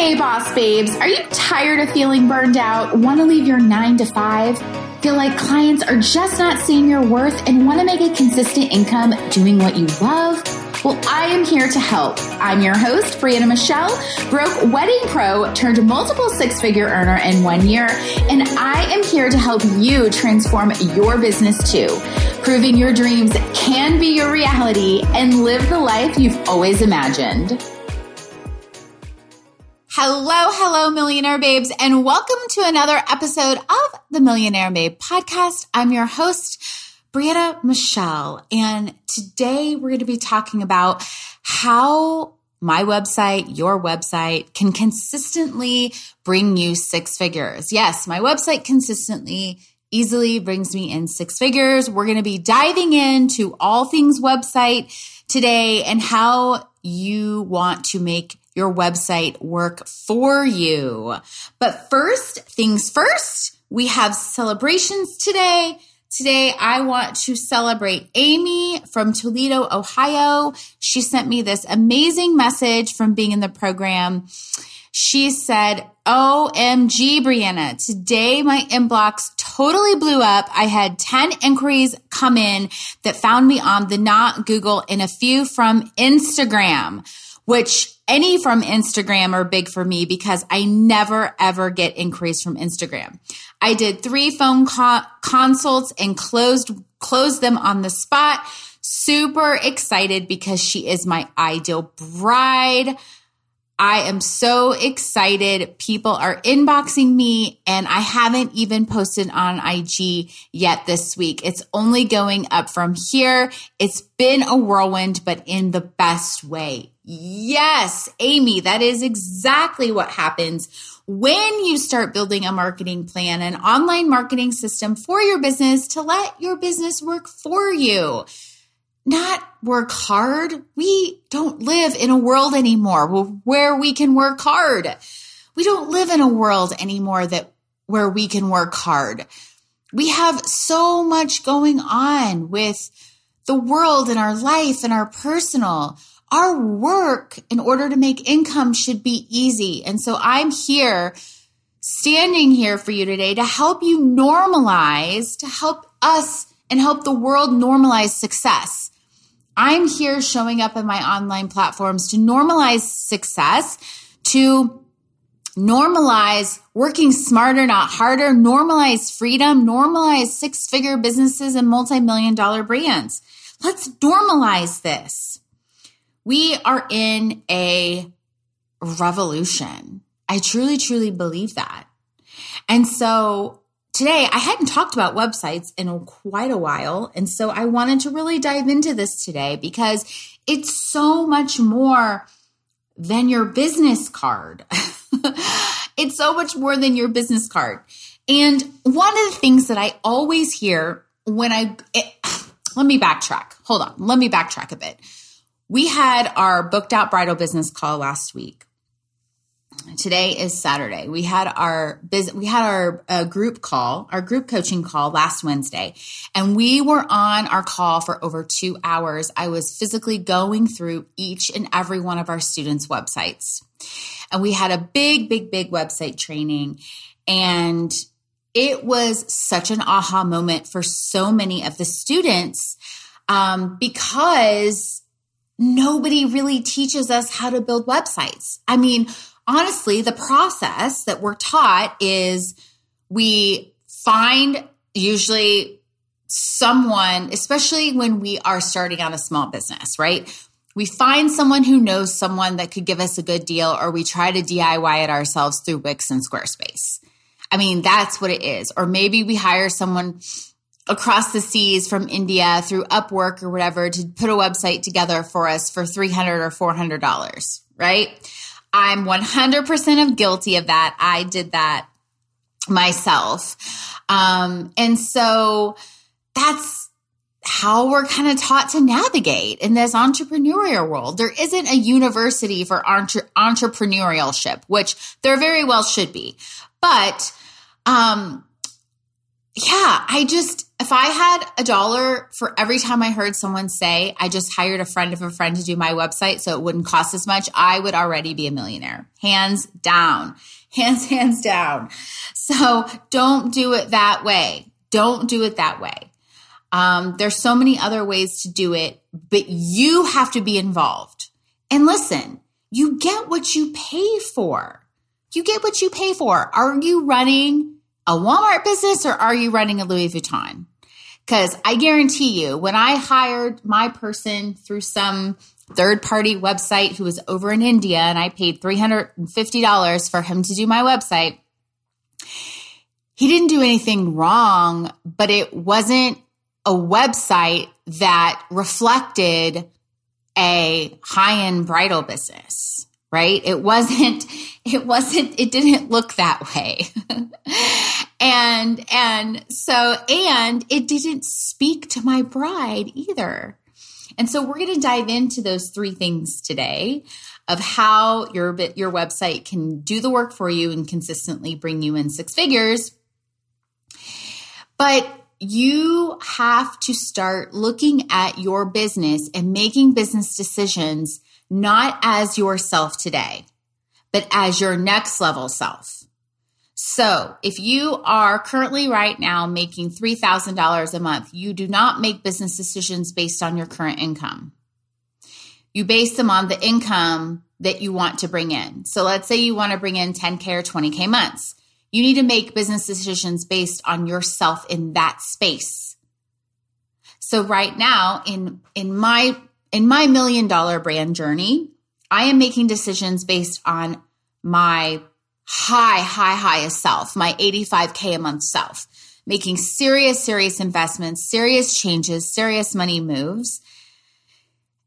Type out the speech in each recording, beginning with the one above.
Hey, boss babes, are you tired of feeling burned out? Want to leave your nine to five? Feel like clients are just not seeing your worth and want to make a consistent income doing what you love? Well, I am here to help. I'm your host, Brianna Michelle, broke wedding pro turned multiple six figure earner in one year, and I am here to help you transform your business too, proving your dreams can be your reality and live the life you've always imagined. Hello, hello, millionaire babes, and welcome to another episode of the Millionaire Babe podcast. I'm your host, Brianna Michelle, and today we're going to be talking about how my website, your website can consistently bring you six figures. Yes, my website consistently easily brings me in six figures. We're going to be diving into all things website today and how you want to make your website work for you. But first things first, we have celebrations today. Today, I want to celebrate Amy from Toledo, Ohio. She sent me this amazing message from being in the program. She said, OMG, Brianna, today my inbox totally blew up. I had 10 inquiries come in that found me on the not Google and a few from Instagram, which any from Instagram are big for me because I never ever get inquiries from Instagram. I did three phone co- consults and closed closed them on the spot. Super excited because she is my ideal bride. I am so excited. People are inboxing me and I haven't even posted on IG yet this week. It's only going up from here. It's been a whirlwind, but in the best way. Yes, Amy, that is exactly what happens when you start building a marketing plan, an online marketing system for your business to let your business work for you not work hard. We don't live in a world anymore where we can work hard. We don't live in a world anymore that where we can work hard. We have so much going on with the world and our life and our personal. Our work in order to make income should be easy. And so I'm here standing here for you today to help you normalize, to help us and help the world normalize success. I'm here showing up in my online platforms to normalize success, to normalize working smarter, not harder, normalize freedom, normalize six figure businesses and multi million dollar brands. Let's normalize this. We are in a revolution. I truly, truly believe that. And so today I hadn't talked about websites in quite a while. And so I wanted to really dive into this today because it's so much more than your business card. it's so much more than your business card. And one of the things that I always hear when I, it, let me backtrack. Hold on. Let me backtrack a bit. We had our booked out bridal business call last week today is Saturday. We had our biz- we had our uh, group call, our group coaching call last Wednesday, and we were on our call for over 2 hours. I was physically going through each and every one of our students' websites. And we had a big big big website training and it was such an aha moment for so many of the students um, because nobody really teaches us how to build websites. I mean, honestly, the process that we're taught is we find usually someone, especially when we are starting out a small business, right? We find someone who knows someone that could give us a good deal, or we try to DIY it ourselves through Wix and Squarespace. I mean, that's what it is. Or maybe we hire someone across the seas from India through Upwork or whatever to put a website together for us for 300 or $400, right? I'm 100% of guilty of that. I did that myself. Um, and so that's how we're kind of taught to navigate in this entrepreneurial world. There isn't a university for entre- entrepreneurship, which there very well should be. But um, yeah, I just, if I had a dollar for every time I heard someone say, I just hired a friend of a friend to do my website so it wouldn't cost as much, I would already be a millionaire. Hands down. Hands, hands down. So don't do it that way. Don't do it that way. Um, there's so many other ways to do it, but you have to be involved. And listen, you get what you pay for. You get what you pay for. Are you running a Walmart business or are you running a Louis Vuitton? Because I guarantee you, when I hired my person through some third party website who was over in India and I paid $350 for him to do my website, he didn't do anything wrong, but it wasn't a website that reflected a high end bridal business, right? It wasn't, it wasn't, it didn't look that way. and, and so, and it didn't speak to my bride either. And so we're going to dive into those three things today of how your your website can do the work for you and consistently bring you in six figures. But you have to start looking at your business and making business decisions not as yourself today, but as your next level self. So if you are currently right now making $3,000 a month, you do not make business decisions based on your current income. You base them on the income that you want to bring in. So let's say you want to bring in 10K or 20K months. You need to make business decisions based on yourself in that space. So right now in in my in my million dollar brand journey, I am making decisions based on my high, high, highest self, my 85K a month self, making serious, serious investments, serious changes, serious money moves.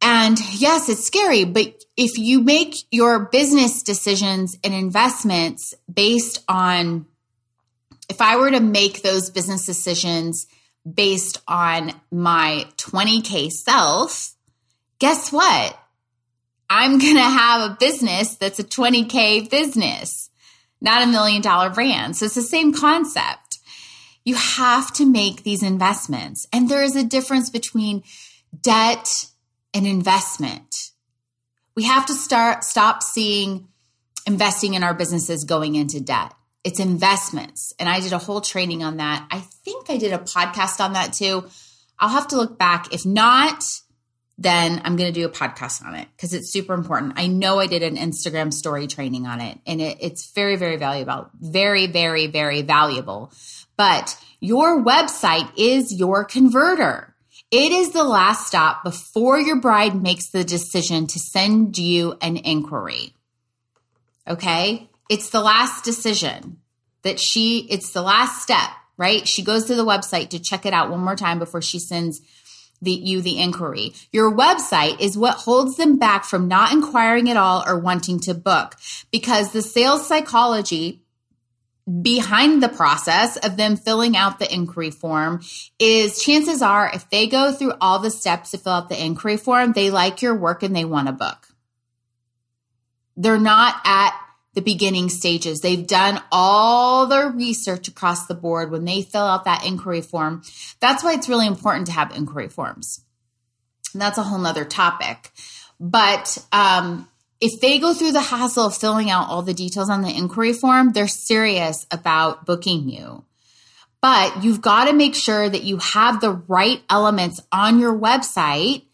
And yes, it's scary, but if you make your business decisions and investments based on, if I were to make those business decisions based on my 20K self, guess what? I'm going to have a business that's a 20K business not a million dollar brand. So it's the same concept. You have to make these investments. And there is a difference between debt and investment. We have to start stop seeing investing in our businesses going into debt. It's investments. And I did a whole training on that. I think I did a podcast on that too. I'll have to look back. If not, then I'm going to do a podcast on it because it's super important. I know I did an Instagram story training on it and it, it's very, very valuable, very, very, very valuable. But your website is your converter. It is the last stop before your bride makes the decision to send you an inquiry. Okay. It's the last decision that she, it's the last step, right? She goes to the website to check it out one more time before she sends the, you the inquiry. Your website is what holds them back from not inquiring at all or wanting to book because the sales psychology behind the process of them filling out the inquiry form is chances are if they go through all the steps to fill out the inquiry form, they like your work and they want to book. They're not at the beginning stages. They've done all their research across the board when they fill out that inquiry form. That's why it's really important to have inquiry forms. And that's a whole nother topic. But um, if they go through the hassle of filling out all the details on the inquiry form, they're serious about booking you. But you've got to make sure that you have the right elements on your website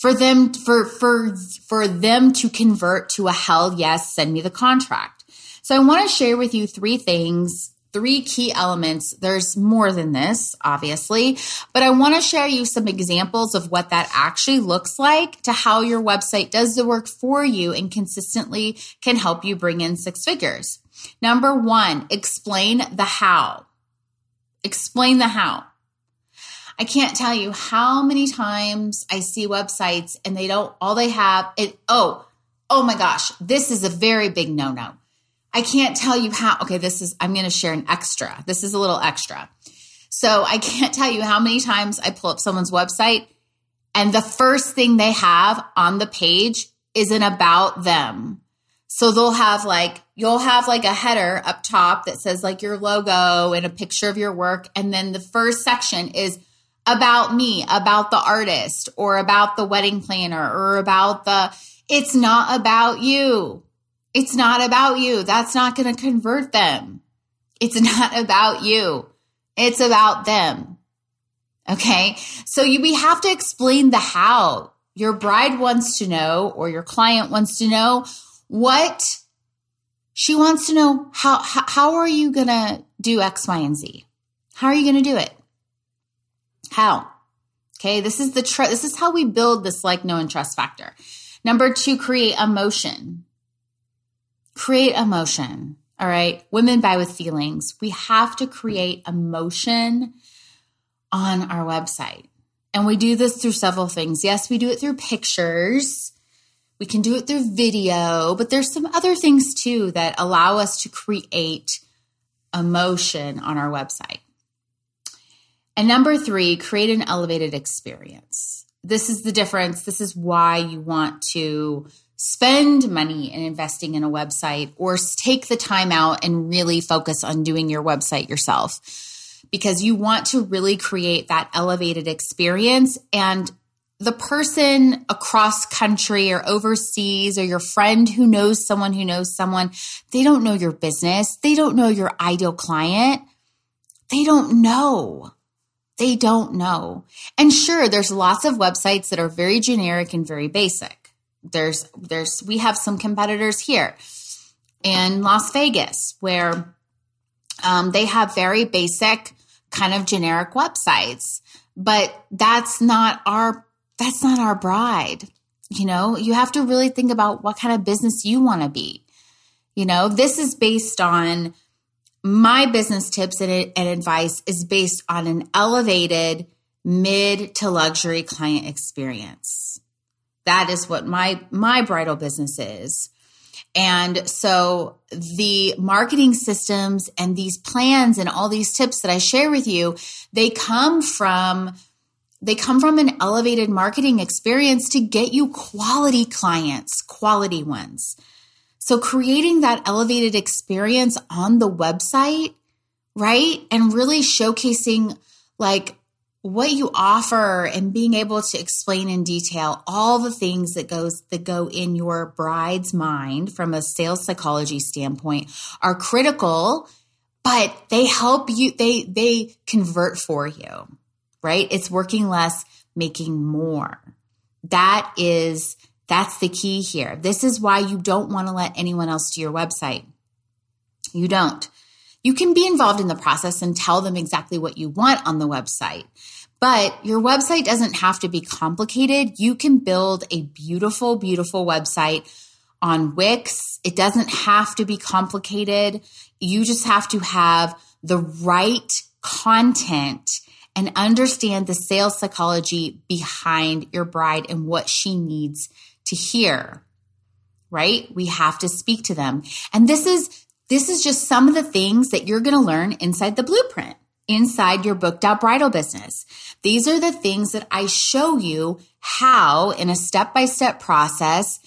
for them for for for them to convert to a hell yes send me the contract. So i want to share with you three things three key elements. There's more than this obviously but i want to share you some examples of what that actually looks like to how your website does the work for you and consistently can help you bring in six figures. Number one explain the how. Explain the how I can't tell you how many times I see websites and they don't, all they have it. Oh, oh my gosh, this is a very big no no. I can't tell you how. Okay, this is, I'm going to share an extra. This is a little extra. So I can't tell you how many times I pull up someone's website and the first thing they have on the page isn't about them. So they'll have like, you'll have like a header up top that says like your logo and a picture of your work. And then the first section is about me, about the artist or about the wedding planner or about the, it's not about you. It's not about you. That's not going to convert them. It's not about you. It's about them. Okay. So you, we have to explain the how. Your bride wants to know, or your client wants to know what she wants to know. How, how, how are you going to do X, Y, and Z? How are you going to do it? How? Okay. This is the, tr- this is how we build this like, know and trust factor. Number two, create emotion. Create emotion. All right. Women buy with feelings. We have to create emotion on our website. And we do this through several things. Yes, we do it through pictures. We can do it through video, but there's some other things too that allow us to create emotion on our website. And number three, create an elevated experience. This is the difference. This is why you want to spend money in investing in a website or take the time out and really focus on doing your website yourself because you want to really create that elevated experience and the person across country or overseas or your friend who knows someone who knows someone they don't know your business they don't know your ideal client they don't know they don't know and sure there's lots of websites that are very generic and very basic there's there's we have some competitors here in Las Vegas where um, they have very basic kind of generic websites, but that's not our that's not our bride. You know, you have to really think about what kind of business you want to be. You know, this is based on my business tips and, and advice is based on an elevated mid to luxury client experience that is what my my bridal business is and so the marketing systems and these plans and all these tips that I share with you, they come from they come from an elevated marketing experience to get you quality clients, quality ones. So creating that elevated experience on the website, right? And really showcasing like what you offer and being able to explain in detail all the things that goes that go in your bride's mind from a sales psychology standpoint are critical but they help you they they convert for you right it's working less making more that is that's the key here this is why you don't want to let anyone else do your website you don't you can be involved in the process and tell them exactly what you want on the website. But your website doesn't have to be complicated. You can build a beautiful, beautiful website on Wix. It doesn't have to be complicated. You just have to have the right content and understand the sales psychology behind your bride and what she needs to hear. Right? We have to speak to them. And this is this is just some of the things that you're going to learn inside the blueprint, inside your booked out bridal business. These are the things that I show you how in a step by step process,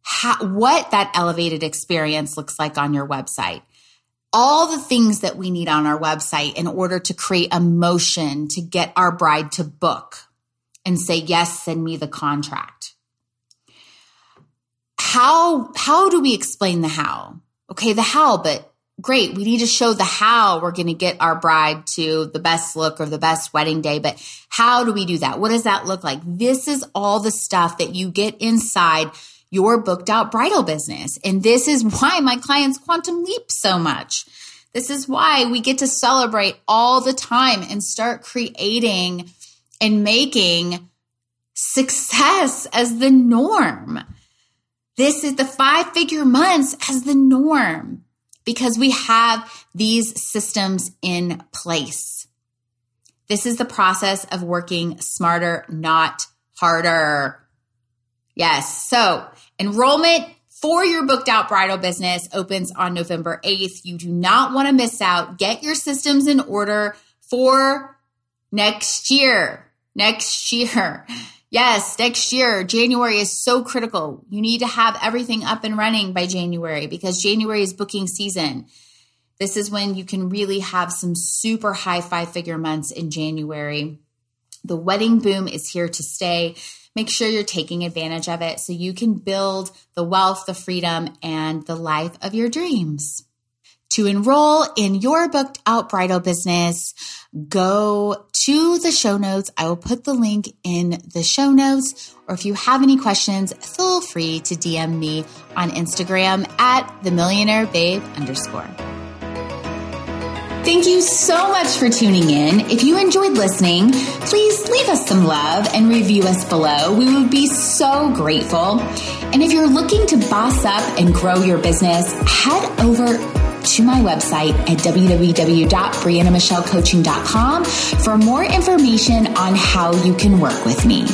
how, what that elevated experience looks like on your website. All the things that we need on our website in order to create emotion to get our bride to book and say, yes, send me the contract. How, how do we explain the how? okay, the how, but great. We need to show the how we're going to get our bride to the best look or the best wedding day. But how do we do that? What does that look like? This is all the stuff that you get inside your booked out bridal business. And this is why my clients quantum leap so much. This is why we get to celebrate all the time and start creating and making success as the norm. This is the five figure months as the norm because we have these systems in place. This is the process of working smarter, not harder. Yes. So enrollment for your booked out bridal business opens on November 8th. You do not want to miss out. Get your systems in order for next year. Next year. Yes, next year, January is so critical. You need to have everything up and running by January because January is booking season. This is when you can really have some super high five figure months in January. The wedding boom is here to stay. Make sure you're taking advantage of it so you can build the wealth, the freedom, and the life of your dreams. To enroll in your booked out bridal business, go to the show notes. I will put the link in the show notes. Or if you have any questions, feel free to DM me on Instagram at the millionaire babe underscore. Thank you so much for tuning in. If you enjoyed listening, please leave us some love and review us below. We would be so grateful. And if you're looking to boss up and grow your business, head over to my website at www.briannamichellecoaching.com for more information on how you can work with me.